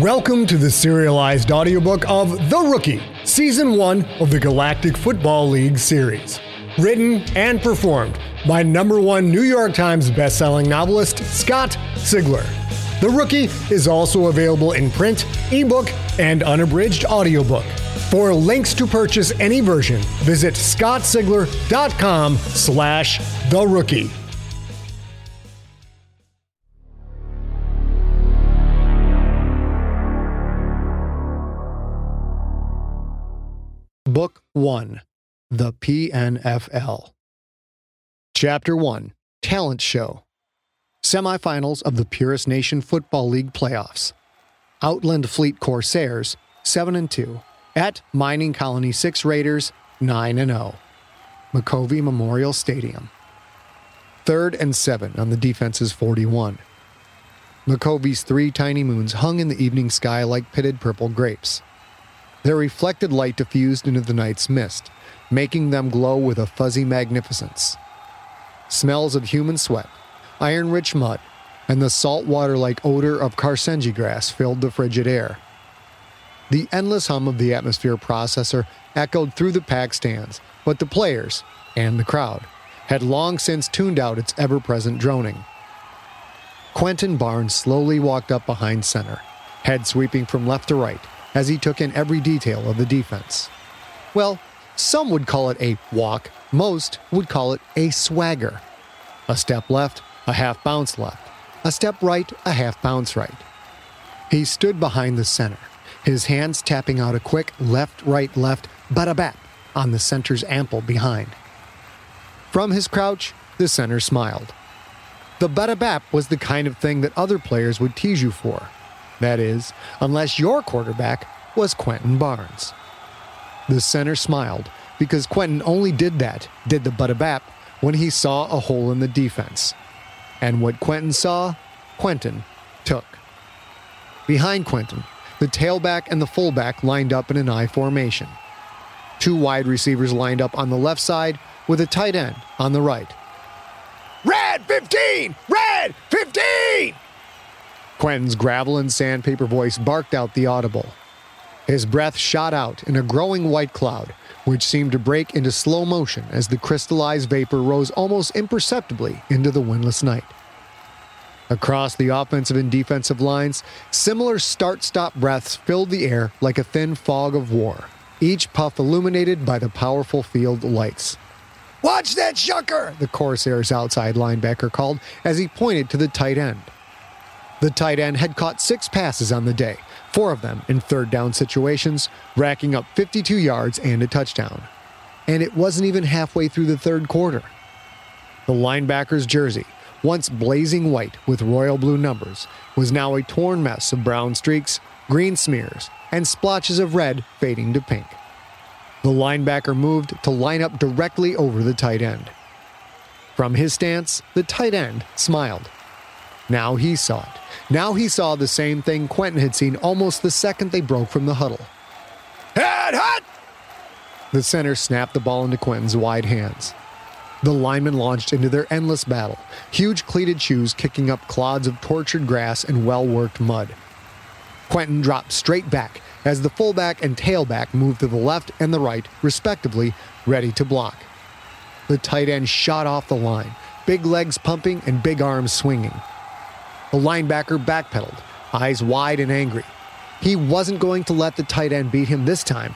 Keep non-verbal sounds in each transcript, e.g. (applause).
Welcome to the serialized audiobook of The Rookie, Season 1 of the Galactic Football League series. Written and performed by number one New York Times bestselling novelist Scott Sigler. The Rookie is also available in print, ebook, and unabridged audiobook. For links to purchase any version, visit scottsigler.com slash the rookie. 1 The PNFL. Chapter 1 Talent Show. Semifinals of the Purist Nation Football League playoffs. Outland Fleet Corsairs 7 and 2 at Mining Colony 6 Raiders 9 and 0. McCovey Memorial Stadium. Third and 7 on the defense's 41. McCovey's three tiny moons hung in the evening sky like pitted purple grapes. Their reflected light diffused into the night's mist, making them glow with a fuzzy magnificence. Smells of human sweat, iron rich mud, and the salt water like odor of carcengi grass filled the frigid air. The endless hum of the atmosphere processor echoed through the packed stands, but the players, and the crowd, had long since tuned out its ever present droning. Quentin Barnes slowly walked up behind center, head sweeping from left to right, as he took in every detail of the defense. Well, some would call it a walk, most would call it a swagger. A step left, a half bounce left, a step right, a half bounce right. He stood behind the center, his hands tapping out a quick left, right, left, bada bap on the center's ample behind. From his crouch, the center smiled. The bada bap was the kind of thing that other players would tease you for. That is, unless your quarterback was Quentin Barnes. The center smiled because Quentin only did that, did the bada bap, when he saw a hole in the defense. And what Quentin saw, Quentin took. Behind Quentin, the tailback and the fullback lined up in an I formation. Two wide receivers lined up on the left side with a tight end on the right. Red 15! Red 15! Quentin's gravel and sandpaper voice barked out the audible. His breath shot out in a growing white cloud, which seemed to break into slow motion as the crystallized vapor rose almost imperceptibly into the windless night. Across the offensive and defensive lines, similar start stop breaths filled the air like a thin fog of war, each puff illuminated by the powerful field lights. Watch that shucker! The Corsairs outside linebacker called as he pointed to the tight end. The tight end had caught six passes on the day, four of them in third down situations, racking up 52 yards and a touchdown. And it wasn't even halfway through the third quarter. The linebacker's jersey, once blazing white with royal blue numbers, was now a torn mess of brown streaks, green smears, and splotches of red fading to pink. The linebacker moved to line up directly over the tight end. From his stance, the tight end smiled. Now he saw it. Now he saw the same thing Quentin had seen almost the second they broke from the huddle. Head, hut! The center snapped the ball into Quentin's wide hands. The linemen launched into their endless battle, huge cleated shoes kicking up clods of tortured grass and well worked mud. Quentin dropped straight back as the fullback and tailback moved to the left and the right, respectively, ready to block. The tight end shot off the line, big legs pumping and big arms swinging. The linebacker backpedaled, eyes wide and angry. He wasn't going to let the tight end beat him this time.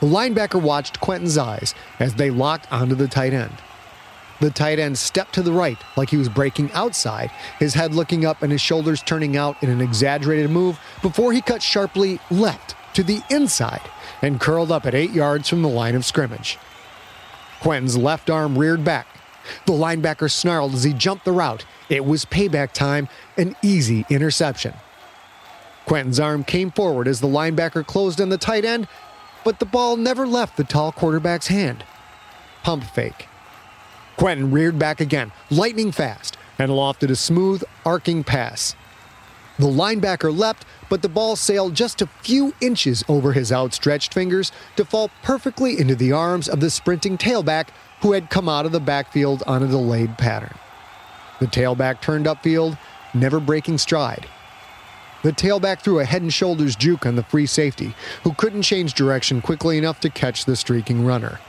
The linebacker watched Quentin's eyes as they locked onto the tight end. The tight end stepped to the right like he was breaking outside, his head looking up and his shoulders turning out in an exaggerated move before he cut sharply left to the inside and curled up at eight yards from the line of scrimmage. Quentin's left arm reared back. The linebacker snarled as he jumped the route. It was payback time, an easy interception. Quentin's arm came forward as the linebacker closed on the tight end, but the ball never left the tall quarterback's hand. Pump fake. Quentin reared back again, lightning fast, and lofted a smooth, arcing pass. The linebacker leapt, but the ball sailed just a few inches over his outstretched fingers to fall perfectly into the arms of the sprinting tailback who had come out of the backfield on a delayed pattern. The tailback turned upfield, never breaking stride. The tailback threw a head and shoulders juke on the free safety, who couldn't change direction quickly enough to catch the streaking runner.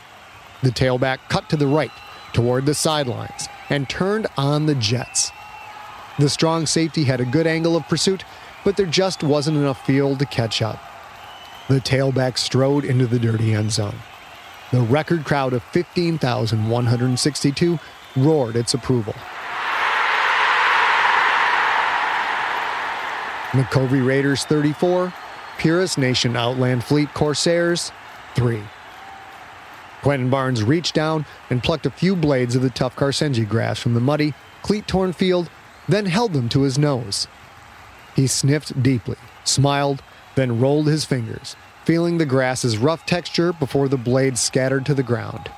The tailback cut to the right, toward the sidelines, and turned on the Jets. The strong safety had a good angle of pursuit, but there just wasn't enough field to catch up. The tailback strode into the dirty end zone. The record crowd of 15,162 roared its approval. McCovey Raiders 34, Purist Nation Outland Fleet Corsairs 3. Quentin Barnes reached down and plucked a few blades of the tough Carsenji grass from the muddy, cleat torn field, then held them to his nose. He sniffed deeply, smiled, then rolled his fingers, feeling the grass's rough texture before the blades scattered to the ground.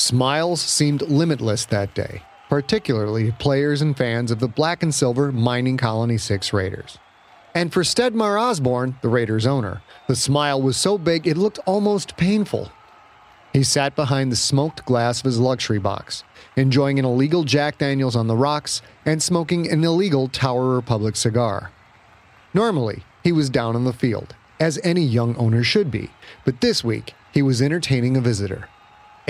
Smiles seemed limitless that day, particularly players and fans of the black and silver Mining Colony 6 Raiders. And for Stedmar Osborne, the Raiders' owner, the smile was so big it looked almost painful. He sat behind the smoked glass of his luxury box, enjoying an illegal Jack Daniels on the rocks and smoking an illegal Tower Republic cigar. Normally, he was down on the field, as any young owner should be, but this week he was entertaining a visitor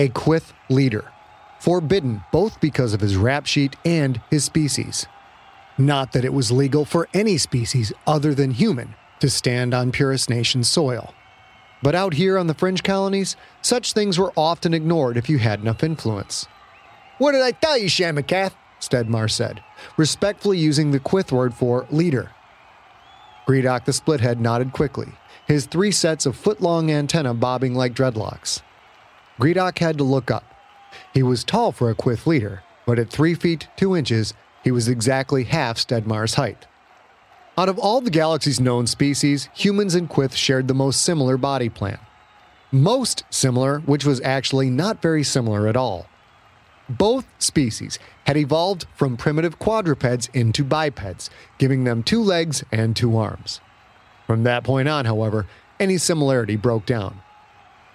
a Quyth leader, forbidden both because of his rap sheet and his species. Not that it was legal for any species other than human to stand on Purist Nation soil. But out here on the fringe colonies, such things were often ignored if you had enough influence. What did I tell you, Shamakath? Stedmar said, respectfully using the Quyth word for leader. Gredok the Splithead nodded quickly, his three sets of foot long antennae bobbing like dreadlocks. Gredok had to look up. He was tall for a Quyth leader, but at 3 feet 2 inches, he was exactly half Stedmar's height. Out of all the galaxy's known species, humans and Quyth shared the most similar body plan. Most similar, which was actually not very similar at all. Both species had evolved from primitive quadrupeds into bipeds, giving them two legs and two arms. From that point on, however, any similarity broke down.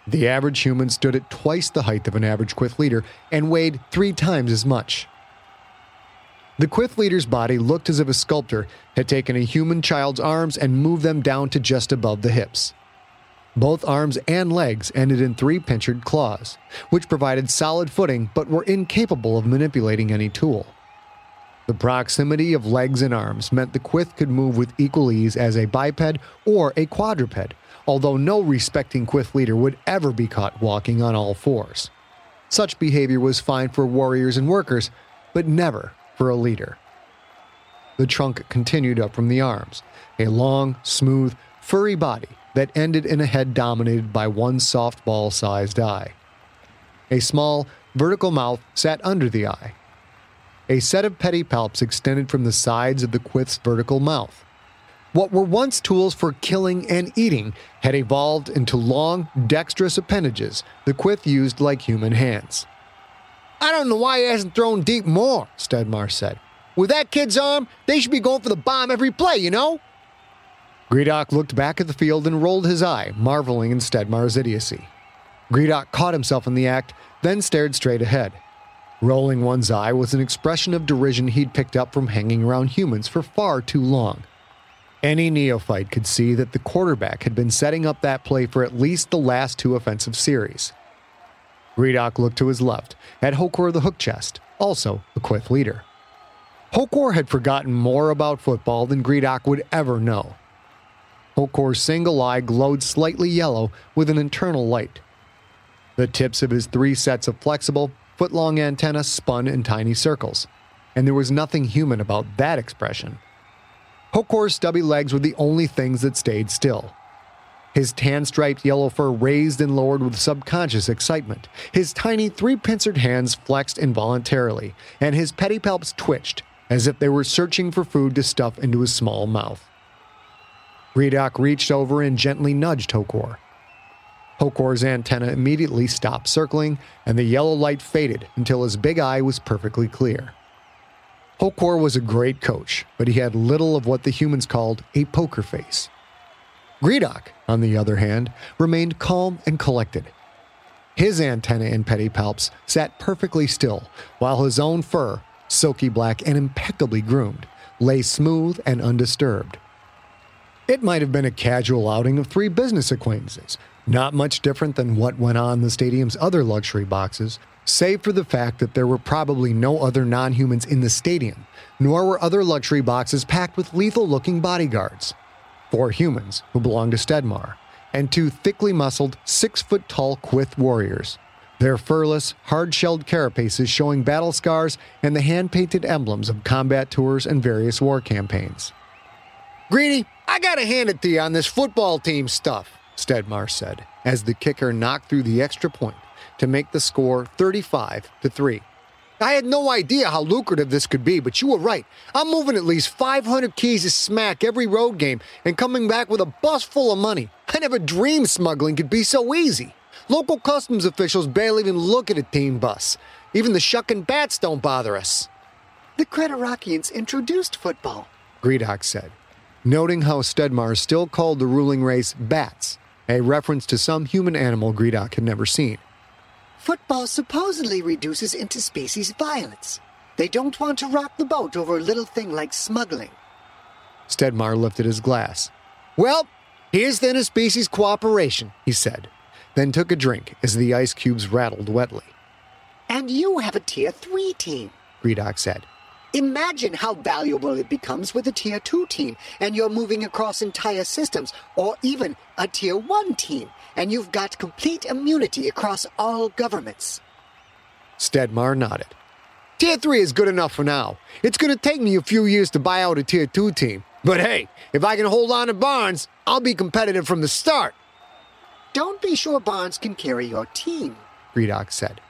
The average human stood at twice the height of an average Quyth leader and weighed three times as much. The Quyth leader's body looked as if a sculptor had taken a human child's arms and moved them down to just above the hips. Both arms and legs ended in three pincered claws, which provided solid footing but were incapable of manipulating any tool. The proximity of legs and arms meant the Quyth could move with equal ease as a biped or a quadruped, although no respecting Quyth leader would ever be caught walking on all fours. Such behavior was fine for warriors and workers, but never for a leader. The trunk continued up from the arms, a long, smooth, furry body that ended in a head dominated by one softball sized eye. A small, vertical mouth sat under the eye. A set of pedipalps extended from the sides of the Quyth's vertical mouth. What were once tools for killing and eating had evolved into long, dexterous appendages the Quyth used like human hands. I don't know why he hasn't thrown deep more, Stedmar said. With that kid's arm, they should be going for the bomb every play, you know? Gredok looked back at the field and rolled his eye, marveling in Stedmar's idiocy. Gredok caught himself in the act, then stared straight ahead. Rolling one's eye was an expression of derision he'd picked up from hanging around humans for far too long. Any neophyte could see that the quarterback had been setting up that play for at least the last two offensive series. Gredok looked to his left, at Hokor the hook chest, also a Quyth leader. Hokor had forgotten more about football than Gredok would ever know. Hokor's single eye glowed slightly yellow with an internal light. The tips of his three sets of flexible, foot long antennae spun in tiny circles, and there was nothing human about that expression. Hokor's stubby legs were the only things that stayed still. His tan striped yellow fur raised and lowered with subconscious excitement. His tiny three pincered hands flexed involuntarily, and his pedipalps twitched as if they were searching for food to stuff into his small mouth. Gredok reached over and gently nudged Hokor. Hokor's antenna immediately stopped circling, and the yellow light faded until his big eye was perfectly clear. Hokor was a great coach, but he had little of what the humans called a poker face. Gredok, on the other hand, remained calm and collected. His antennae and pedipalps sat perfectly still, while his own fur, silky black and impeccably groomed, lay smooth and undisturbed. It might have been a casual outing of three business acquaintances, not much different than what went on in the stadium's other luxury boxes, save for the fact that there were probably no other non humans in the stadium, nor were other luxury boxes packed with lethal looking bodyguards. Four humans who belonged to Stedmar, and two thickly muscled, six foot tall Quyth warriors, their furless, hard shelled carapaces showing battle scars and the hand painted emblems of combat tours and various war campaigns. Greeny, I gotta hand it to you on this football team stuff, Stedmar said, as the kicker knocked through the extra point to make the score 35 to 3. I had no idea how lucrative this could be, but you were right. I'm moving at least 500 keys of smack every road game and coming back with a bus full of money. I never dreamed smuggling could be so easy. Local customs officials barely even look at a team bus. Even the shucking bats don't bother us. The Creterakians introduced football, Gredok said, noting how Stedmar still called the ruling race bats, a reference to some human animal Gredok had never seen. Football supposedly reduces interspecies violence. They don't want to rock the boat over a little thing like smuggling. Stedmar lifted his glass. Well, here's the interspecies cooperation, he said, then took a drink as the ice cubes rattled wetly. And you have a Tier 3 team, Gredok said. Imagine how valuable it becomes with a Tier 2 team, and you're moving across entire systems, or even a Tier 1 team, and you've got complete immunity across all governments. Stedmar nodded. Tier 3 is good enough for now. It's going to take me a few years to buy out a Tier 2 team. But hey, if I can hold on to Barnes, I'll be competitive from the start. Don't be sure Barnes can carry your team, Gredok said.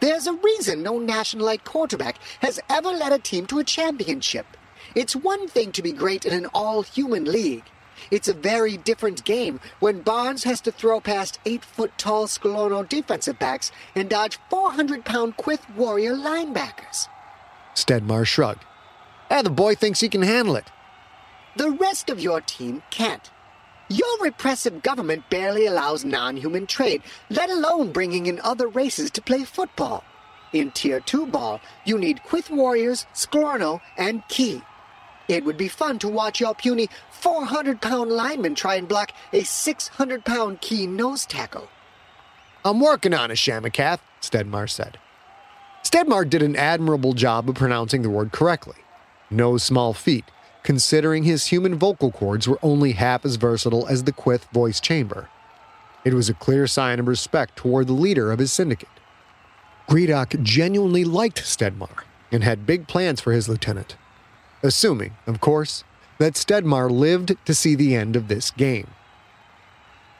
There's a reason no Nationalite quarterback has ever led a team to a championship. It's one thing to be great in an all human league. It's a very different game when Barnes has to throw past 8 foot tall Sklorno defensive backs and dodge 400 pound Quyth warrior linebackers. Stedmar shrugged. Ah, the boy thinks he can handle it. The rest of your team can't. Your repressive government barely allows non human trade, let alone bringing in other races to play football. In Tier 2 ball, you need Quyth Warriors, Sklorno, and Ki. It would be fun to watch your puny 400 pound lineman try and block a 600 pound Ki nose tackle. I'm working on it, Shamakath, Stedmar said. Stedmar did an admirable job of pronouncing the word correctly. No small feat, considering his human vocal cords were only half as versatile as the Quyth voice chamber. It was a clear sign of respect toward the leader of his syndicate. Gredok genuinely liked Stedmar and had big plans for his lieutenant assuming, of course, that Stedmar lived to see the end of this game.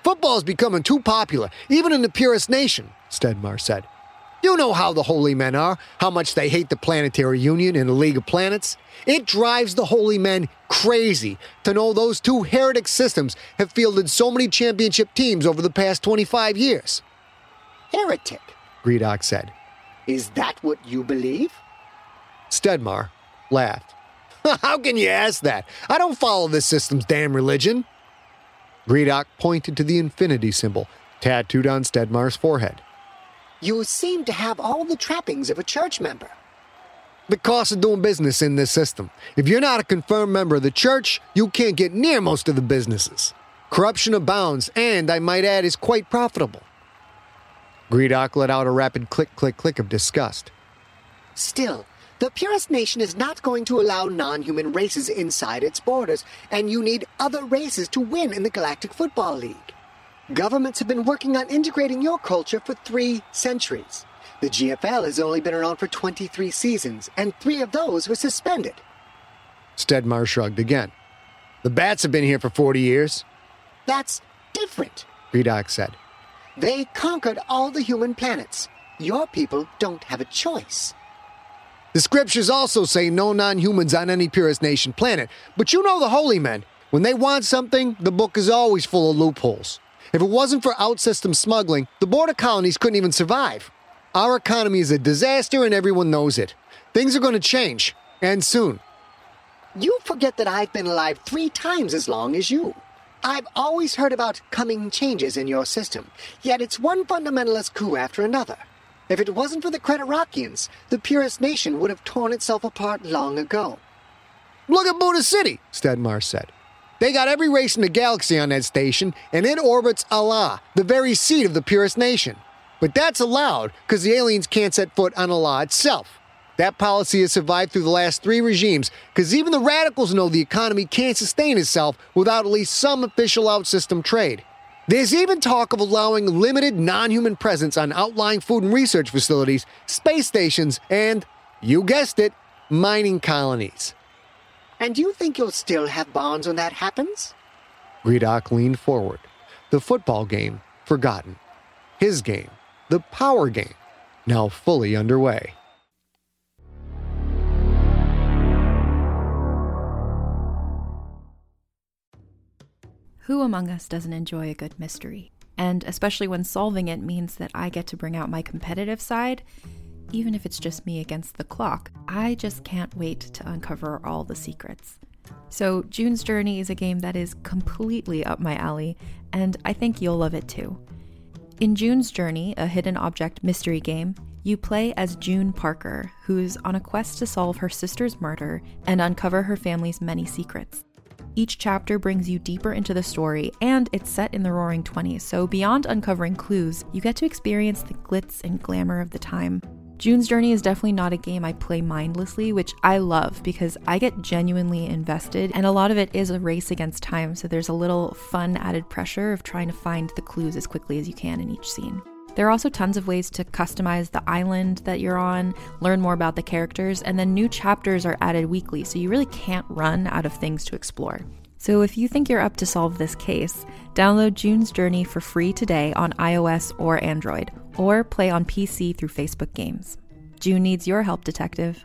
Football is becoming too popular, even in the purist nation, Stedmar said. You know how the holy men are, how much they hate the Planetary Union and the League of Planets. It drives the holy men crazy to know those two heretic systems have fielded so many championship teams over the past 25 years. Heretic, Gredok said. Is that what you believe? Stedmar laughed. (laughs) How can you ask that? I don't follow this system's damn religion. Gredok pointed to the infinity symbol tattooed on Stedmar's forehead. You seem to have all the trappings of a church member. The cost of doing business in this system. If you're not a confirmed member of the church, you can't get near most of the businesses. Corruption abounds, and I might add, is quite profitable. Gredok let out a rapid click, click, click of disgust. Still, the purist Nation is not going to allow non human races inside its borders, and you need other races to win in the Galactic Football League. Governments have been working on integrating your culture for three centuries. The GFL has only been around for 23 seasons, and three of those were suspended. Stedmar shrugged again. The Bats have been here for 40 years. That's different, Gredok said. They conquered all the human planets. Your people don't have a choice. The scriptures also say no non humans on any purist nation planet. But you know the holy men. When they want something, the book is always full of loopholes. If it wasn't for out-system smuggling, the border colonies couldn't even survive. Our economy is a disaster and everyone knows it. Things are going to change, and soon. You forget that I've been alive three times as long as you. I've always heard about coming changes in your system, yet it's one fundamentalist coup after another. If it wasn't for the Creterakians, the purist nation would have torn itself apart long ago. Look at Buddha City, Stedmar said. They got every race in the galaxy on that station, and it orbits Allah, the very seat of the purist nation. But that's allowed because the aliens can't set foot on Allah itself. That policy has survived through the last three regimes because even the radicals know the economy can't sustain itself without at least some official outsystem trade. There's even talk of allowing limited non human presence on outlying food and research facilities, space stations, and, you guessed it, mining colonies. And do you think you'll still have bonds when that happens? Gredok leaned forward. The football game forgotten. His game, the power game, now fully underway. Who among us doesn't enjoy a good mystery? And especially when solving it means that I get to bring out my competitive side, even if it's just me against the clock, I just can't wait to uncover all the secrets. So, June's Journey is a game that is completely up my alley, and I think you'll love it too. In June's Journey, a hidden object mystery game, you play as June Parker, who's on a quest to solve her sister's murder and uncover her family's many secrets. Each chapter brings you deeper into the story, and it's set in the roaring 20s, so beyond uncovering clues, you get to experience the glitz and glamour of the time. June's Journey is definitely not a game I play mindlessly, which I love because I get genuinely invested, and a lot of it is a race against time, so there's a little fun added pressure of trying to find the clues as quickly as you can in each scene. There are also tons of ways to customize the island that you're on, learn more about the characters, and then new chapters are added weekly, so you really can't run out of things to explore. So if you think you're up to solve this case, download June's Journey for free today on iOS or Android, or play on PC through Facebook Games. June needs your help, detective.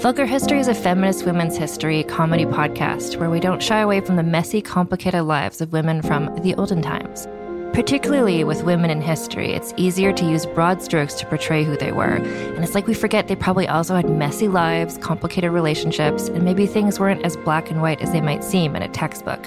Vulgar History is a feminist women's history comedy podcast where we don't shy away from the messy, complicated lives of women from the olden times. Particularly with women in history, it's easier to use broad strokes to portray who they were, and it's like we forget they probably also had messy lives, complicated relationships, and maybe things weren't as black and white as they might seem in a textbook.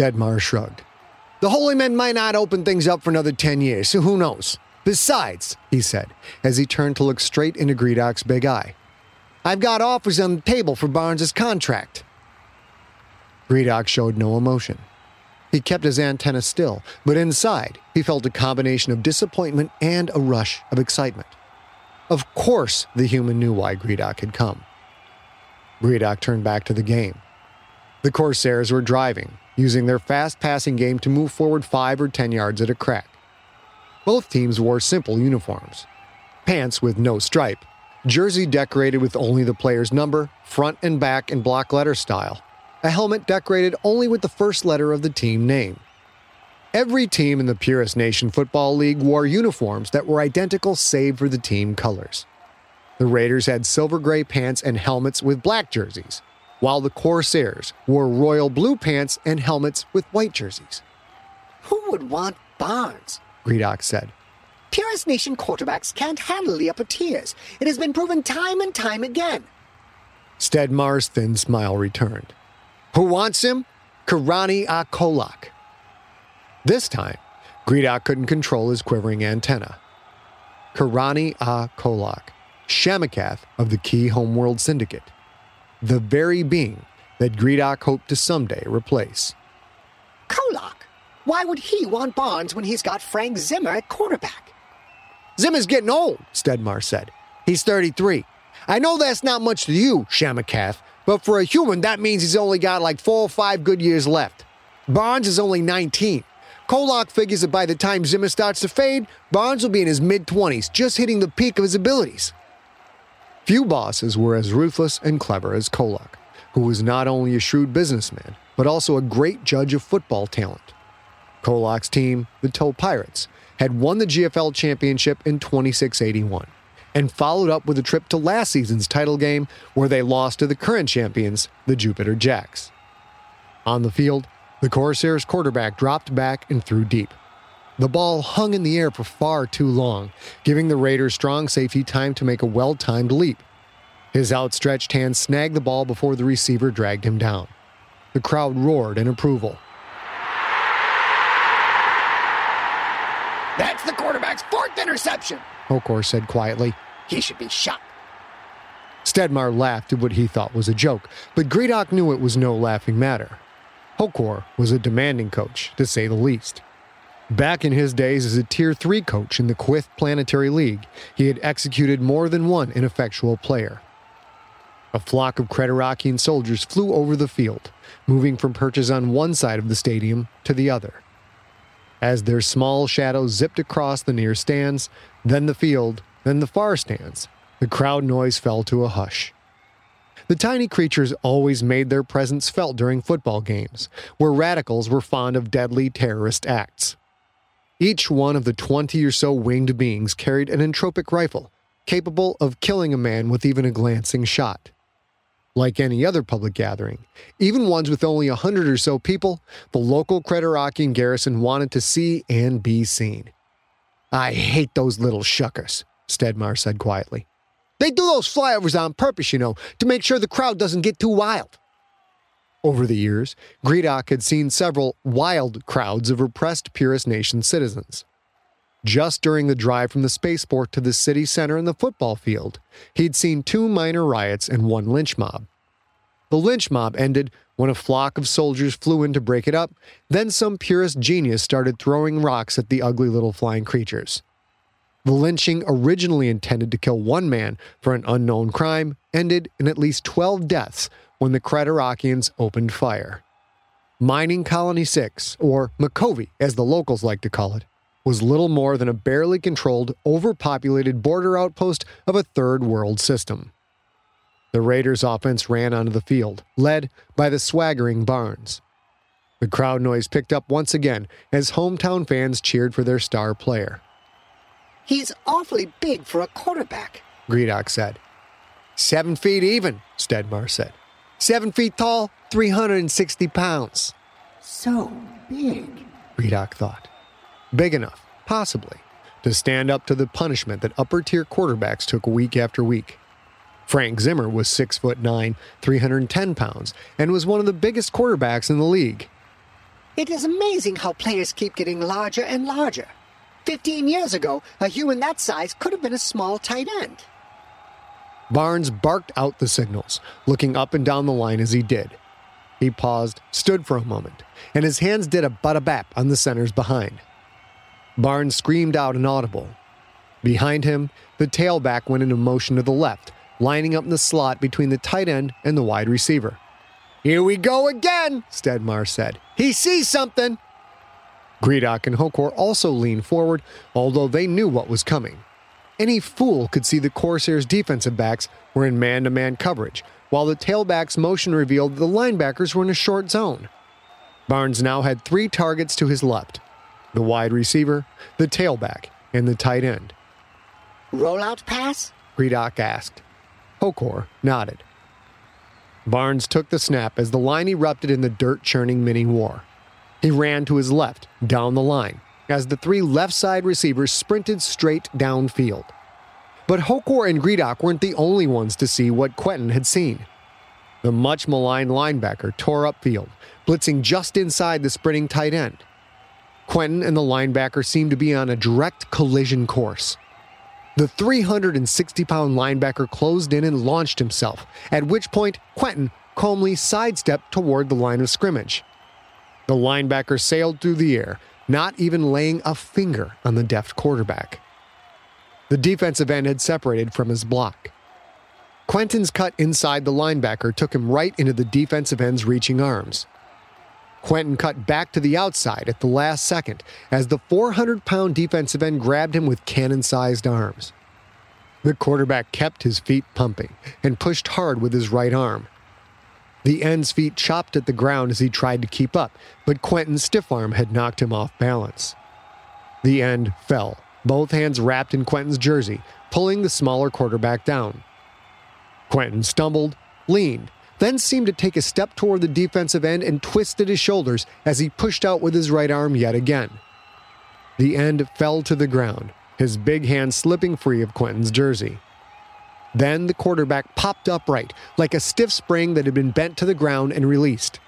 Stedmar shrugged. The holy men might not open things up for another 10 years, so who knows? Besides, he said, as he turned to look straight into Gredok's big eye, I've got offers on the table for Barnes's contract. Gredok showed no emotion. He kept his antenna still, but inside he felt a combination of disappointment and a rush of excitement. Of course, the human knew why Gredok had come. Gredok turned back to the game. The Corsairs were driving, using their fast passing game to move forward five or ten yards at a crack. Both teams wore simple uniforms pants with no stripe, jersey decorated with only the player's number, front and back in block letter style, a helmet decorated only with the first letter of the team name. Every team in the Purist Nation Football League wore uniforms that were identical save for the team colors. The Raiders had silver gray pants and helmets with black jerseys, while the Corsairs wore royal blue pants and helmets with white jerseys. Who would want Barnes? Gredok said. Purist Nation quarterbacks can't handle the upper tiers. It has been proven time and time again. Stedmar's thin smile returned. Who wants him? Karani Akolak. This time, Gredok couldn't control his quivering antenna. Karani Akolak, Shamakath of the Ki Homeworld Syndicate. The very being that Gredok hoped to someday replace. Kolak? Why would he want Barnes when he's got Frank Zimmer at quarterback? Zimmer's getting old, Stedmar said. He's 33. I know that's not much to you, Shamakath, but for a human, that means he's only got like four or five good years left. Barnes is only 19. Kolak figures that by the time Zimmer starts to fade, Barnes will be in his mid 20s, just hitting the peak of his abilities. Few bosses were as ruthless and clever as Kolak, who was not only a shrewd businessman, but also a great judge of football talent. Kolak's team, the Tow Pirates, had won the GFL championship in 2681 and followed up with a trip to last season's title game where they lost to the current champions, the Jupiter Jacks. On the field, the Corsairs quarterback dropped back and threw deep. The ball hung in the air for far too long, giving the Raiders strong safety time to make a well timed leap. His outstretched hand snagged the ball before the receiver dragged him down. The crowd roared in approval. That's the quarterback's fourth interception, Hokor said quietly. He should be shot. Stedmar laughed at what he thought was a joke, but Gredok knew it was no laughing matter. Hokor was a demanding coach, to say the least. Back in his days as a Tier 3 coach in the Quyth Planetary League, he had executed more than one ineffectual player. A flock of Creterakian soldiers flew over the field, moving from perches on one side of the stadium to the other. As their small shadows zipped across the near stands, then the field, then the far stands, the crowd noise fell to a hush. The tiny creatures always made their presence felt during football games, where radicals were fond of deadly terrorist acts. Each one of the 20 or so winged beings carried an entropic rifle, capable of killing a man with even a glancing shot. Like any other public gathering, even ones with only a hundred or so people, the local Creterakian garrison wanted to see and be seen. I hate those little shuckers, Stedmar said quietly. They do those flyovers on purpose, you know, to make sure the crowd doesn't get too wild. Over the years, Gredok had seen several wild crowds of repressed Purist Nation citizens. Just during the drive from the spaceport to the city center and the football field, he'd seen two minor riots and one lynch mob. The lynch mob ended when a flock of soldiers flew in to break it up, then some purist genius started throwing rocks at the ugly little flying creatures. The lynching, originally intended to kill one man for an unknown crime, ended in at least 12 deaths when the Creterakians opened fire. Mining Colony 6, or Makovy as the locals like to call it, was little more than a barely controlled, overpopulated border outpost of a third world system. The Raiders' offense ran onto the field, led by the swaggering Barnes. The crowd noise picked up once again as hometown fans cheered for their star player. He's awfully big for a quarterback, Gredok said. Seven feet even, Stedmar said. Seven feet tall, 360 pounds. So big, Gredok thought. Big enough, possibly, to stand up to the punishment that upper tier quarterbacks took week after week. Frank Zimmer was 6 foot 9, 310 pounds, and was one of the biggest quarterbacks in the league. It is amazing how players keep getting larger and larger. Fifteen years ago, a human that size could have been a small tight end. Barnes barked out the signals, looking up and down the line as he did. He paused, stood for a moment, and his hands did a bada bap on the centers behind. Barnes screamed out inaudible. Behind him, the tailback went into motion to the left, lining up in the slot between the tight end and the wide receiver. Here we go again, Stedmar said. He sees something. Gredok and Hokor also leaned forward, although they knew what was coming. Any fool could see the Corsairs' defensive backs were in man to man coverage, while the tailback's motion revealed the linebackers were in a short zone. Barnes now had three targets to his left the wide receiver, the tailback, and the tight end. Rollout pass? Gredok asked. Hokor nodded. Barnes took the snap as the line erupted in the dirt churning mini war. He ran to his left, down the line, as the three left side receivers sprinted straight downfield. But Hokor and Gredok weren't the only ones to see what Quentin had seen. The much maligned linebacker tore upfield, blitzing just inside the sprinting tight end. Quentin and the linebacker seemed to be on a direct collision course. The 360 pound linebacker closed in and launched himself, at which point Quentin calmly sidestepped toward the line of scrimmage. The linebacker sailed through the air, not even laying a finger on the deft quarterback. The defensive end had separated from his block. Quentin's cut inside the linebacker took him right into the defensive end's reaching arms. Quentin cut back to the outside at the last second as the 400 pound defensive end grabbed him with cannon sized arms. The quarterback kept his feet pumping and pushed hard with his right arm. The end's feet chopped at the ground as he tried to keep up, but Quentin's stiff arm had knocked him off balance. The end fell, both hands wrapped in Quentin's jersey, pulling the smaller quarterback down. Quentin stumbled, leaned, then seemed to take a step toward the defensive end and twisted his shoulders as he pushed out with his right arm yet again. The end fell to the ground, his big hand slipping free of Quentin's jersey. Then the quarterback popped upright, like a stiff spring that had been bent to the ground and released.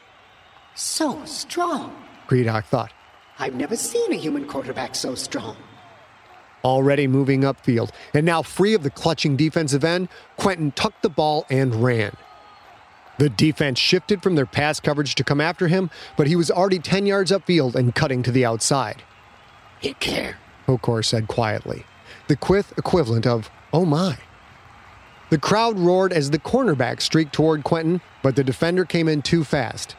So strong, Gredok thought. I've never seen a human quarterback so strong. Already moving upfield, and now free of the clutching defensive end, Quentin tucked the ball and ran. The defense shifted from their pass coverage to come after him, but he was already 10 yards upfield and cutting to the outside. Hit care, Hokor said quietly, the Quyth equivalent of, oh my. The crowd roared as the cornerback streaked toward Quentin, but the defender came in too fast.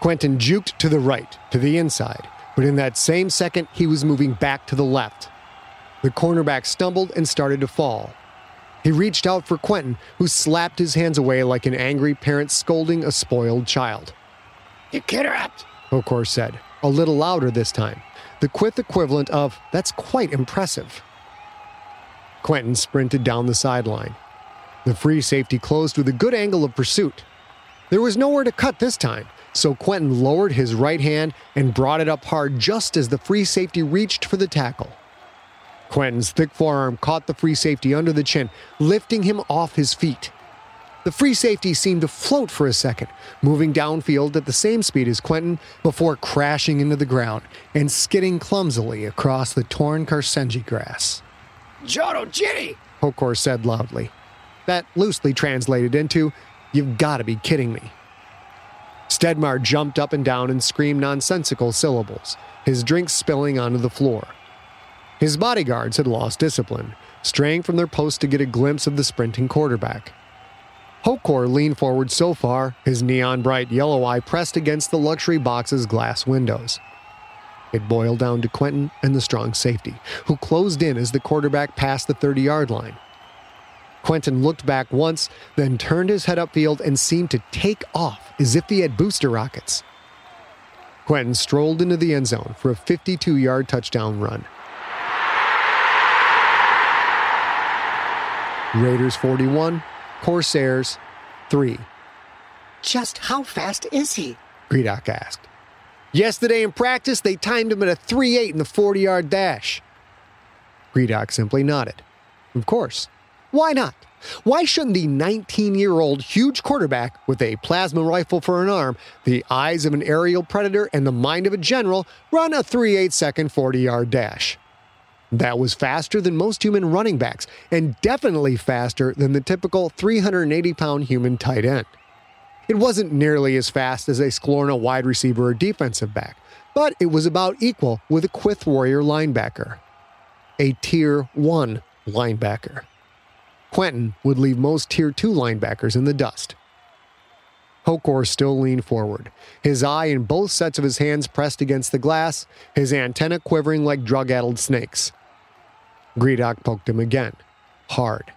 Quentin juked to the right, to the inside, but in that same second, he was moving back to the left. The cornerback stumbled and started to fall. He reached out for Quentin, who slapped his hands away like an angry parent scolding a spoiled child. You interrupt, Hokor said, a little louder this time, the Quyth equivalent of, that's quite impressive. Quentin sprinted down the sideline. The free safety closed with a good angle of pursuit. There was nowhere to cut this time, so Quentin lowered his right hand and brought it up hard just as the free safety reached for the tackle. Quentin's thick forearm caught the free safety under the chin, lifting him off his feet. The free safety seemed to float for a second, moving downfield at the same speed as Quentin before crashing into the ground and skidding clumsily across the torn Karsenji grass. Joro Jitty! Hokor said loudly. That loosely translated into, You've got to be kidding me. Stedmar jumped up and down and screamed nonsensical syllables, his drink spilling onto the floor. His bodyguards had lost discipline, straying from their post to get a glimpse of the sprinting quarterback. Hokor leaned forward so far, his neon bright yellow eye pressed against the luxury box's glass windows. It boiled down to Quentin and the strong safety, who closed in as the quarterback passed the 30 yard line. Quentin looked back once, then turned his head upfield and seemed to take off as if he had booster rockets. Quentin strolled into the end zone for a 52 yard touchdown run. Raiders 41, Corsairs 3. Just how fast is he? Gredok asked. Yesterday in practice, they timed him at a 3 8 in the 40 yard dash. Gredok simply nodded. Of course. Why not? Why shouldn't the 19 year old huge quarterback with a plasma rifle for an arm, the eyes of an aerial predator, and the mind of a general run a 3 8 second 40 yard dash? That was faster than most human running backs, and definitely faster than the typical 380 pound human tight end. It wasn't nearly as fast as a Sklorno wide receiver or defensive back, but it was about equal with a Quyth Warrior linebacker. A Tier 1 linebacker. Quentin would leave most Tier 2 linebackers in the dust. Hokor still leaned forward, his eye and both sets of his hands pressed against the glass, his antenna quivering like drug addled snakes. Gredok poked him again, hard.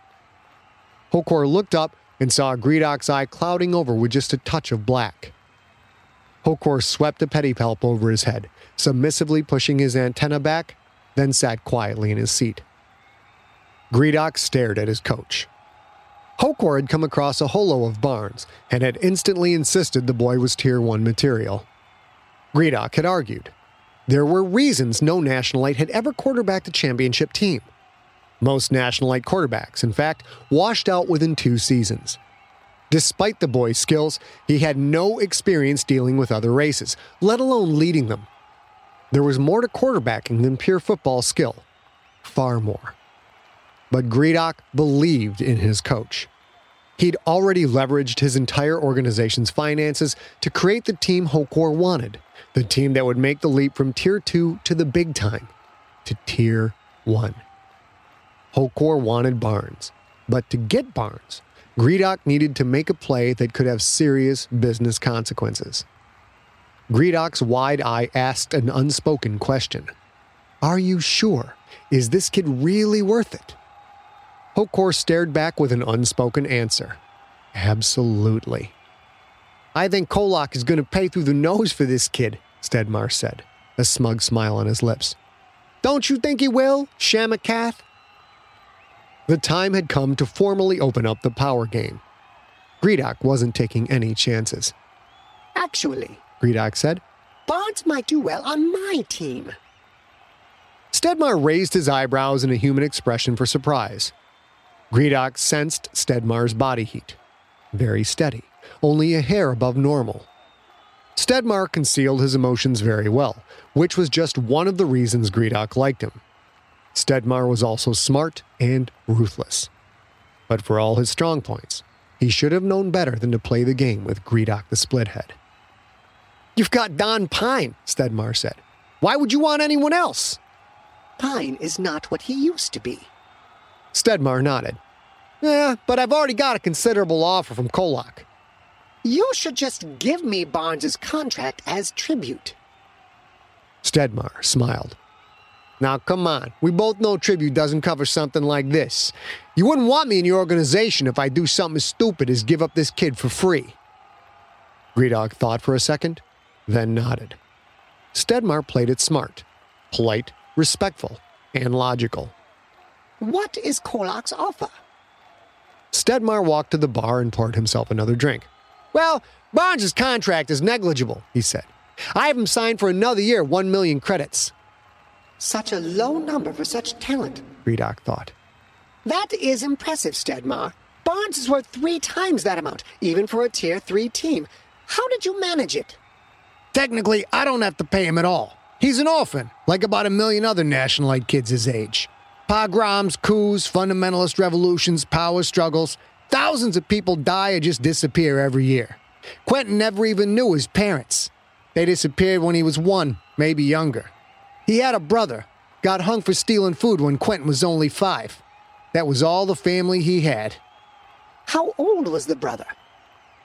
Hokor looked up and saw Gredok's eye clouding over with just a touch of black. Hokor swept a pedipalp over his head, submissively pushing his antenna back, then sat quietly in his seat. Gredok stared at his coach. Hokor had come across a holo of Barnes and had instantly insisted the boy was Tier 1 material. Gredok had argued. There were reasons no Nationalite had ever quarterbacked a championship team. Most Nationalite quarterbacks, in fact, washed out within two seasons. Despite the boy's skills, he had no experience dealing with other races, let alone leading them. There was more to quarterbacking than pure football skill. Far more. But Gredok believed in his coach. He'd already leveraged his entire organization's finances to create the team Hokor wanted, the team that would make the leap from Tier 2 to the big time, to Tier 1. Hokor wanted Barnes, but to get Barnes, Gredok needed to make a play that could have serious business consequences. Gredok's wide eye asked an unspoken question Are you sure? Is this kid really worth it? Hokor stared back with an unspoken answer. Absolutely. I think Kolak is going to pay through the nose for this kid, Stedmar said, a smug smile on his lips. Don't you think he will, Shamakath? The time had come to formally open up the power game. Gredok wasn't taking any chances. Actually, Gredok said, Barnes might do well on my team. Stedmar raised his eyebrows in a human expression for surprise. Gredok sensed Stedmar's body heat. Very steady, only a hair above normal. Stedmar concealed his emotions very well, which was just one of the reasons Gredok liked him. Stedmar was also smart and ruthless. But for all his strong points, he should have known better than to play the game with Gredok the Splithead. You've got Don Pine, Stedmar said. Why would you want anyone else? Pine is not what he used to be. Stedmar nodded. Yeah, but I've already got a considerable offer from Kolak. You should just give me Barnes's contract as tribute. Stedmar smiled. Now, come on. We both know tribute doesn't cover something like this. You wouldn't want me in your organization if I do something as stupid as give up this kid for free. Gredok thought for a second, then nodded. Stedmar played it smart, polite, respectful, and logical. What is Kolak's offer? Stedmar walked to the bar and poured himself another drink. Well, Barnes's contract is negligible, he said. I have him signed for another year, one million credits. Such a low number for such talent. Gredok thought. That is impressive, Stedmar. Barnes is worth three times that amount, even for a Tier 3 team. How did you manage it? Technically, I don't have to pay him at all. He's an orphan, like about a million other nationalite kids his age. Pogroms, coups, fundamentalist revolutions, power struggles. Thousands of people die or just disappear every year. Quentin never even knew his parents. They disappeared when he was one, maybe younger. He had a brother, got hung for stealing food when Quentin was only five. That was all the family he had. How old was the brother?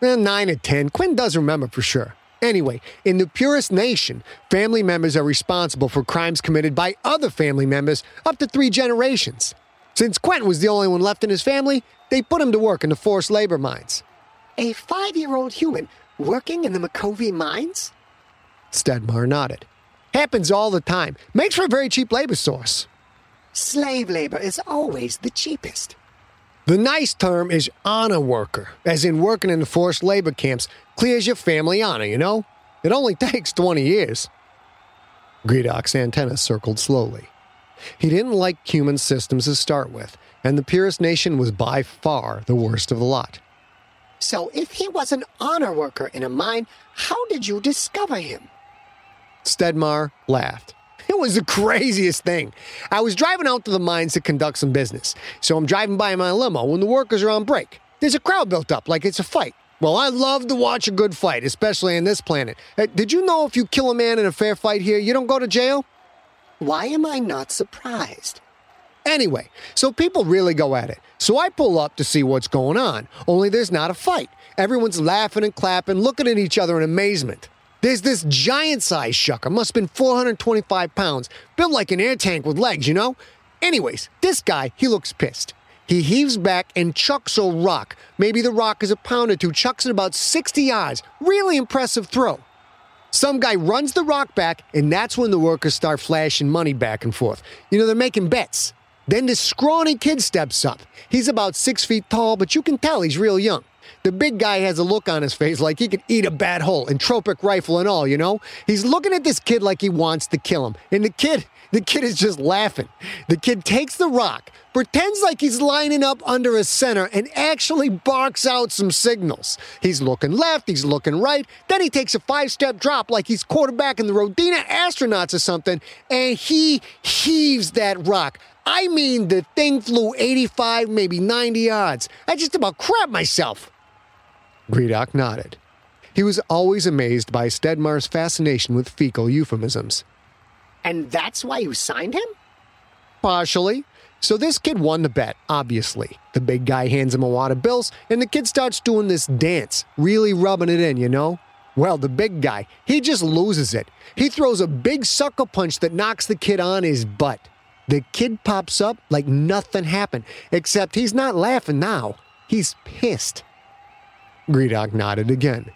Eh, nine or ten. Quentin does remember for sure. Anyway, in the Purist Nation, family members are responsible for crimes committed by other family members up to three generations. Since Quentin was the only one left in his family, they put him to work in the forced labor mines. A five year old human working in the Micovi mines? Stedmar nodded. Happens all the time. Makes for a very cheap labor source. Slave labor is always the cheapest. The nice term is honor worker, as in working in the forced labor camps clears your family honor, you know? It only (laughs) takes 20 years. Gredok's antenna circled slowly. He didn't like human systems to start with, and the Purist Nation was by far the worst of the lot. So if he was an honor worker in a mine, how did you discover him? Stedmar laughed. It was the craziest thing. I was driving out to the mines to conduct some business, so I'm driving by my limo when the workers are on break. There's a crowd built up like it's a fight. Well, I love to watch a good fight, especially on this planet. Uh, did you know if you kill a man in a fair fight here, you don't go to jail? Why am I not surprised? Anyway, so people really go at it. So I pull up to see what's going on, only there's not a fight. Everyone's laughing and clapping, looking at each other in amazement. There's this giant sized shucker, must have been 425 pounds, built like an air tank with legs, you know? Anyways, this guy, he looks pissed. He heaves back and chucks a rock. Maybe the rock is a pound or two, chucks it about 60 yards. Really impressive throw. Some guy runs the rock back, and that's when the workers start flashing money back and forth. You know, they're making bets. Then this scrawny kid steps up. He's about six feet tall, but you can tell he's real young. The big guy has a look on his face like he could eat a bad hole, entropic rifle and all, you know? He's looking at this kid like he wants to kill him. And the kid, (laughs) the kid is just laughing. The kid takes the rock, pretends like he's lining up under a center, and actually barks out some signals. He's looking left, he's looking right, then he takes a five step drop like he's quarterbacking the Rodina astronauts or something, and he heaves that rock I mean, the thing flew 85, maybe 90 yards. I just about crapped myself. Gredok nodded. He was always amazed by Stedmar's fascination with fecal euphemisms. And that's why you signed him? Partially. So this kid won the bet, obviously. The big guy hands him a wad of bills, and the kid starts doing this dance, really rubbing it in, you know? Well, the big guy, he just loses it. He throws a big sucker punch that knocks the kid on his butt. The kid pops up like nothing happened, except he's not laughing now. He's pissed. Gredok nodded again.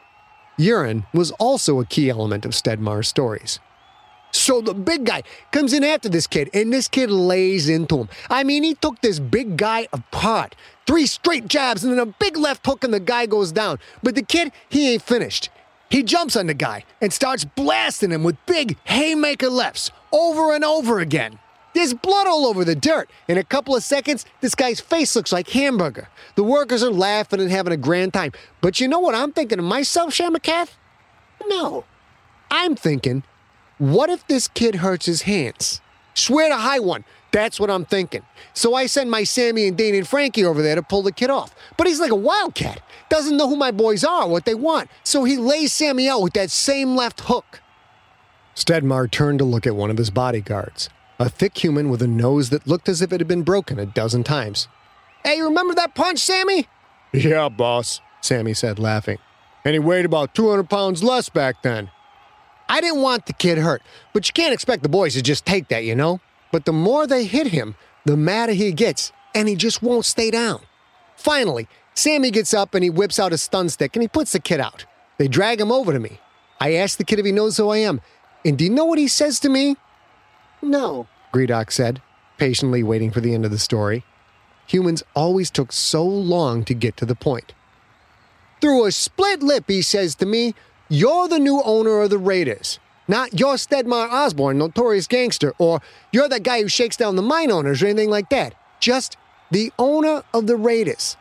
Urine was also a key element of Stedmar's stories. So the big guy comes in after this kid, and this kid lays into him. I mean, he took this big guy apart. Three straight jabs, and then a big left hook, and the guy goes down. But the kid, he ain't finished. He jumps on the guy and starts blasting him with big haymaker lefts over and over again. There's blood all over the dirt. In a couple of seconds, this guy's face looks like hamburger. The workers are laughing and having a grand time. But you know what I'm thinking to myself, Shamakath? No. I'm thinking, what if this kid hurts his hands? Swear to high one. That's what I'm thinking. So I send my Sammy and Dane and Frankie over there to pull the kid off. But he's like a wildcat. Doesn't know who my boys are, what they want. So he lays Sammy out with that same left hook. Stedmar turned to look at one of his bodyguards, a thick human with a nose that looked as if it had been broken a dozen times. Hey, remember that punch, Sammy? Yeah, boss, Sammy said, laughing. And he weighed about 200 pounds less back then. I didn't want the kid hurt, but you can't expect the boys to just take that, you know? But the more they hit him, the madder he gets, and he just won't stay down. Finally, Sammy gets up and he whips out a stun stick and he puts the kid out. They drag him over to me. I ask the kid if he knows who I am, and do you know what he says to me? No, Gredok said, patiently waiting for the end of the story. Humans always took so long to get to the point. Through a split lip, he says to me, You're the new owner of the Raiders. Not you're Stedmar Osborne, notorious gangster, or you're that guy who shakes down the mine owners or anything like that. Just the owner of the Raiders.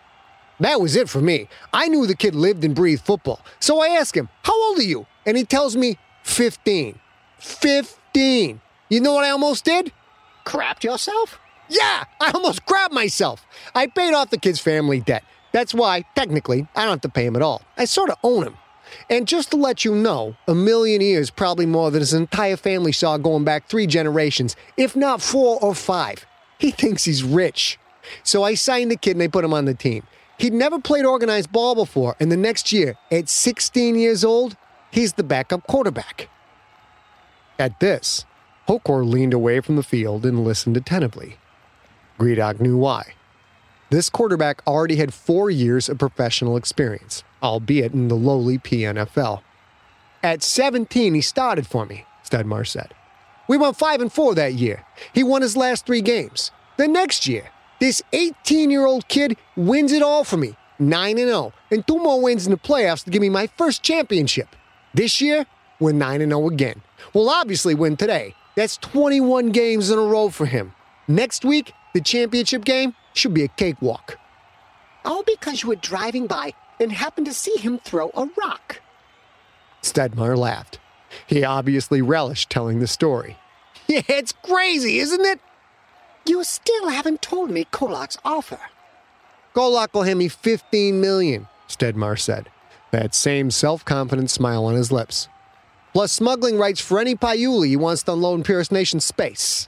That was it for me. I knew the kid lived and breathed football. So I ask him, How old are you? And he tells me, 15. 15. You know what I almost did? crapped yourself? Yeah, I almost grabbed myself. I paid off the kid's family debt. That's why, technically, I don't have to pay him at all. I sort of own him. And just to let you know, a million years probably more than his entire family saw going back three generations, if not four or five. He thinks he's rich. So I signed the kid and I put him on the team. He'd never played organized ball before, and the next year, at 16 years old, he's the backup quarterback. At this, Hokor leaned away from the field and listened attentively. Gredok knew why. This quarterback already had four years of professional experience, albeit in the lowly PNFL. At 17, he started for me, Stedmar said. We went 5 and 4 that year. He won his last three games. The next year, this 18 year old kid wins it all for me 9 and 0, and two more wins in the playoffs to give me my first championship. This year, we're 9 and 0 again. We'll obviously win today. That's 21 games in a row for him. Next week, the championship game should be a cakewalk. All because you were driving by and happened to see him throw a rock. Stedmar laughed. He obviously relished telling the story. (laughs) Yeah, it's crazy, isn't it? You still haven't told me Kolak's offer. Kolak will hand me 15 million, Stedmar said, that same self-confident smile on his lips. Plus smuggling rights for any Pyuli he wants to in Purist Nation space.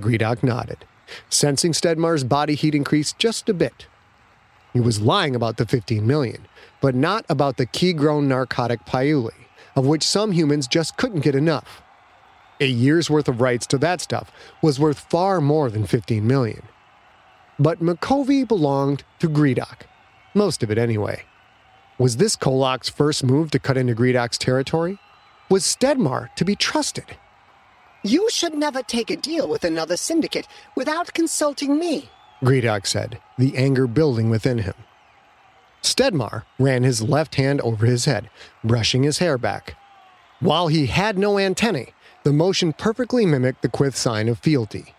Gredok nodded, sensing Stedmar's body heat increase just a bit. He was lying about the 15 million, but not about the Ki-grown narcotic Pyuli, of which some humans just couldn't get enough. A year's worth of rights to that stuff was worth far more than 15 million. But Micovi belonged to Gredok, most of it anyway. Was this Kolak's first move to cut into Gredok's territory? Was Stedmar to be trusted? You should never take a deal with another syndicate without consulting me. Gredok said, the anger building within him. Stedmar ran his left hand over his head, brushing his hair back. While he had no antennae, the motion perfectly mimicked the Quyth sign of fealty.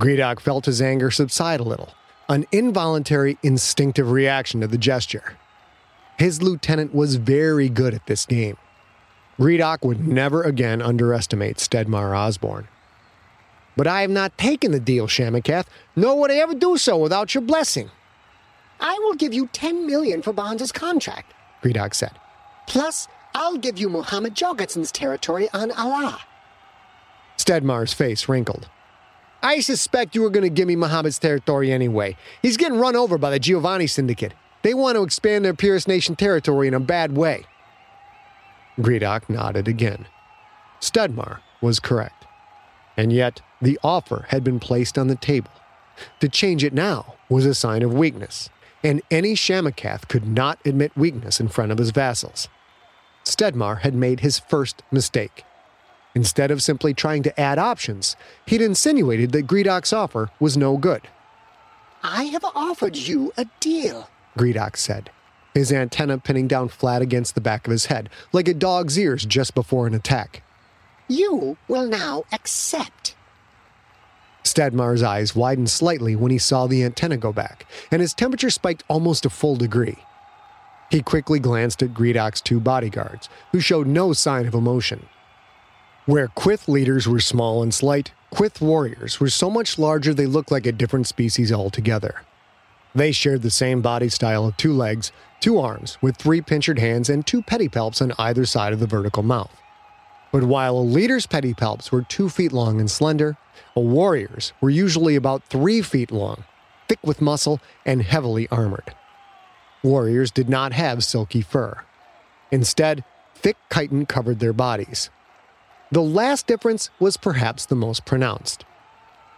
Gredok felt his anger subside a little, an involuntary, instinctive reaction to the gesture. His lieutenant was very good at this game. Gredok would never again underestimate Stedmar Osborne. But I have not taken the deal, Shamakath, nor would I ever do so without your blessing. I will give you 10 million for Barnes's contract, Gredok said. Plus, I'll give you Muhammad Jorgensen's territory on Allah. Stedmar's face wrinkled. I suspect you were going to give me Muhammad's territory anyway. He's getting run over by the Giovanni Syndicate. They want to expand their Purist Nation territory in a bad way. Gredok nodded again. Stedmar was correct. And yet, the offer had been placed on the table. To change it now was a sign of weakness, and any Shamakath could not admit weakness in front of his vassals. Stedmar had made his first mistake. Instead of simply trying to add options, he'd insinuated that Gredok's offer was no good. I have offered you a deal, Gredok said, his antenna pinning down flat against the back of his head, like a dog's ears just before an attack. You will now accept. Stedmar's eyes widened slightly when he saw the antenna go back, and his temperature spiked almost a full degree. He quickly glanced at Gredok's two bodyguards, who showed no sign of emotion. Where Quyth leaders were small and slight, Quyth warriors were so much larger they looked like a different species altogether. They shared the same body style of two legs, two arms, with three pinchered hands and two pedipalps on either side of the vertical mouth. But while a leader's pedipalps were two feet long and slender, a warrior's were usually about three feet long, thick with muscle, and heavily armored. Warriors did not have silky fur. Instead, thick chitin covered their bodies. The last difference was perhaps the most pronounced.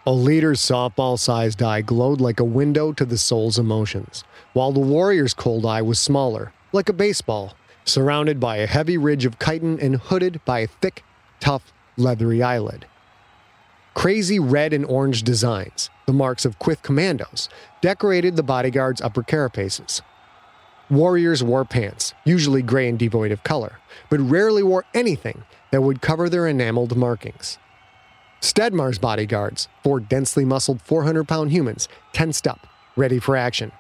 A leader's softball sized eye glowed like a window to the soul's emotions, while the warrior's cold eye was smaller, like a baseball, surrounded by a heavy ridge of chitin and hooded by a thick, tough, leathery eyelid. Crazy red and orange designs, the marks of Quyth commandos, decorated the bodyguard's upper carapaces. Warriors wore pants, usually gray and devoid of color, but rarely wore anything that would cover their enameled markings. Stedmar's bodyguards, four densely muscled 400 pound humans, tensed up, ready for action.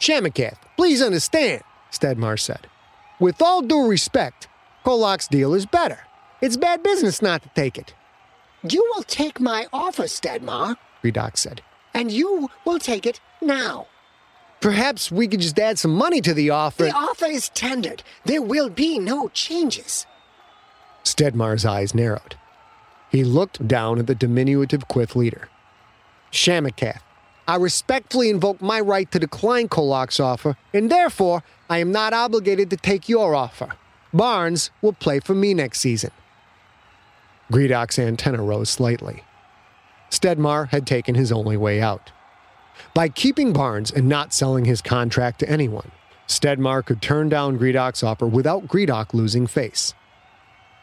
Shamakath, please understand, Stedmar said. With all due respect, Kolak's deal is better. It's bad business not to take it. You will take my offer, Stedmar, Gredok said. and you will take it now. Perhaps we could just add some money to the offer. The offer is tendered. There will be no changes. Stedmar's eyes narrowed. He looked down at the diminutive Quyth leader. Shamakath, I respectfully invoke my right to decline Kolak's offer, and therefore I am not obligated to take your offer. Barnes will play for me next season. Gredok's antenna rose slightly. Stedmar had taken his only way out. By keeping Barnes and not selling his contract to anyone, Stedmar could turn down Gredok's offer without Gredok losing face.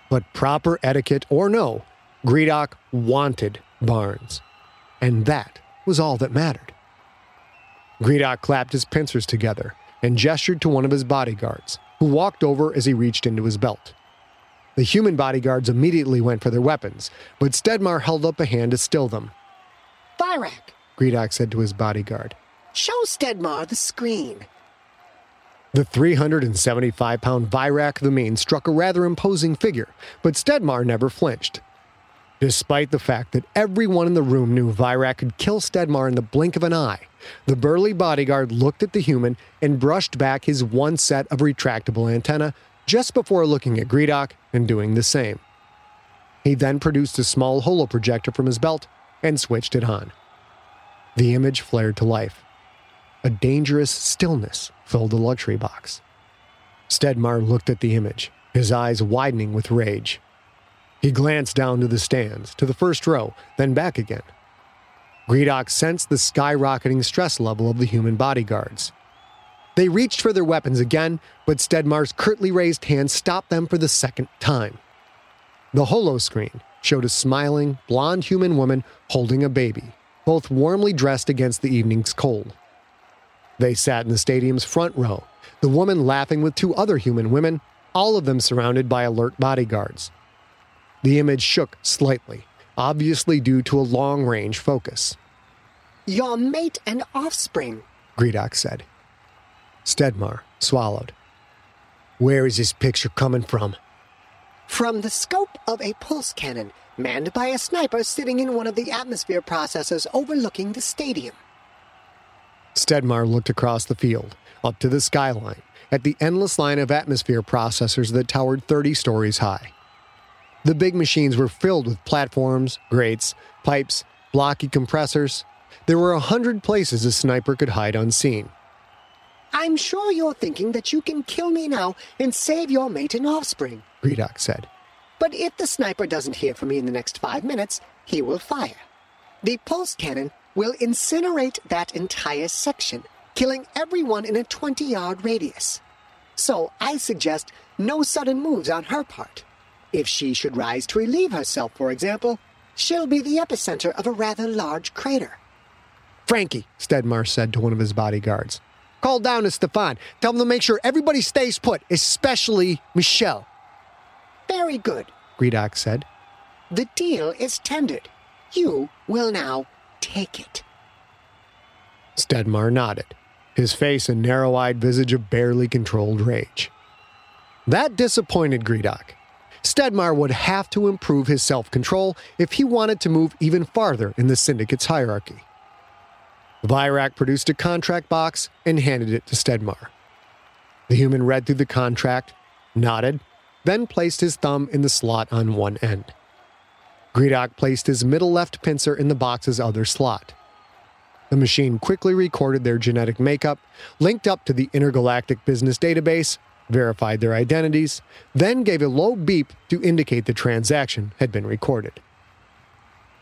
But proper etiquette or no, Gredok wanted Barnes. And that was all that mattered. Gredok clapped his pincers together and gestured to one of his bodyguards, who walked over as he reached into his belt. The human bodyguards immediately went for their weapons, but Stedmar held up a hand to still them. Virak, Gredok said to his bodyguard. show Stedmar the screen. The 375 pound Virak the Mean struck a rather imposing figure, but Stedmar never flinched. Despite the fact that everyone in the room knew Virak could kill Stedmar in the blink of an eye, the burly bodyguard looked at the human and brushed back his one set of retractable antenna just before looking at Gredok and doing the same. He then produced a small holoprojector from his belt and switched it on. The image flared to life. A dangerous stillness filled the luxury box. Stedmar looked at the image, his eyes widening with rage. He glanced down to the stands, to the first row, then back again. Gredok sensed the skyrocketing stress level of the human bodyguards. They reached for their weapons again, but Stedmar's curtly raised hand stopped them for the second time. The holo screen showed a smiling, blonde human woman holding a baby, both warmly dressed against the evening's cold. They sat in the stadium's front row, the woman laughing with two other human women, all of them surrounded by alert bodyguards. The image shook slightly, obviously due to a long range focus. Your mate and offspring. Gredok said. Stedmar swallowed. Where is this picture coming from? From the scope of a pulse cannon, manned by a sniper sitting in one of the atmosphere processors overlooking the stadium. Stedmar looked across the field, up to the skyline, at the endless line of atmosphere processors that towered 30 stories high. The big machines were filled with platforms, grates, pipes, blocky compressors. There were a hundred places a sniper could hide unseen. I'm sure you're thinking that you can kill me now and save your mate and offspring, Gredok said. But if the sniper doesn't hear from me in the next five minutes, he will fire. The pulse cannon will incinerate that entire section, killing everyone in a 20 yard radius. So I suggest no sudden moves on her part. If she should rise to relieve herself, for example, she'll be the epicenter of a rather large crater. Frankie, Stedmar said to one of his bodyguards, call down to Stefan. Tell him to make sure everybody stays put, especially Michelle. Very good, Gredok said. The deal is tendered. You will now take it. Stedmar nodded, his face a narrow eyed visage of barely controlled rage. That disappointed Gredok. Stedmar would have to improve his self control if he wanted to move even farther in the syndicate's hierarchy. Virak produced a contract box and handed it to Stedmar. The human read through the contract, nodded, then placed his thumb in the slot on one end. Gredok placed his middle left pincer in the box's other slot. The machine quickly recorded their genetic makeup, linked up to the intergalactic business database, verified their identities, then gave a low beep to indicate the transaction had been recorded.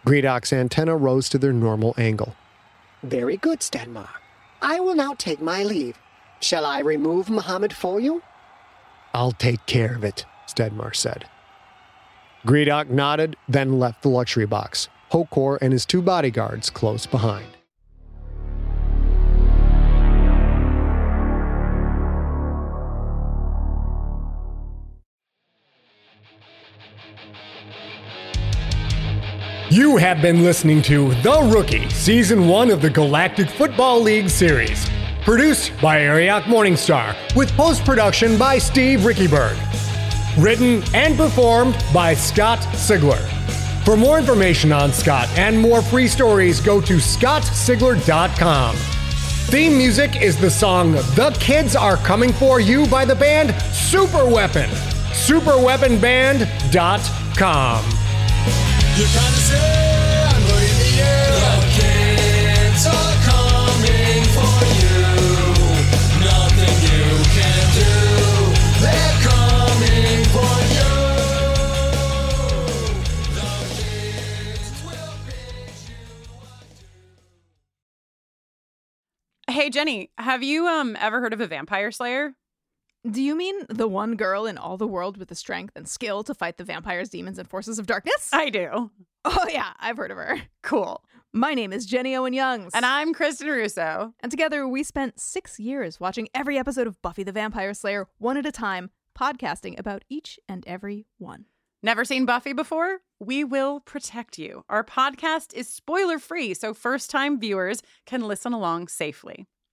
Gredok's antenna rose to their normal angle. Very good, Stedmar. I will now take my leave. Shall I remove Muhammad for you? I'll take care of it, Stedmar said. Gredok nodded, then left the luxury box, Hokor and his two bodyguards close behind. You have been listening to The Rookie, Season 1 of the Galactic Football League series. Produced by Arioch Morningstar, with post production by Steve Riekeberg. Written and performed by Scott Sigler. For more information on Scott and more free stories, go to scottsigler.com. Theme music is the song The Kids Are Coming For You by the band Super Weapon. Superweaponband.com. You're the kids are coming for you. Nothing you can do. They're coming for you. The kids will you Hey Jenny, have you um ever heard of a vampire slayer? Do you mean the one girl in all the world with the strength and skill to fight the vampires, demons, and forces of darkness? I do. oh, yeah, I've heard of her. Cool. My name is Jenny Owen Youngs. And I'm Kristen Russo. And together we spent six years watching every episode of Buffy the Vampire Slayer one at a time, podcasting about each and every one. Never seen Buffy before? We will protect you. Our podcast is spoiler free, so first time viewers can listen along safely.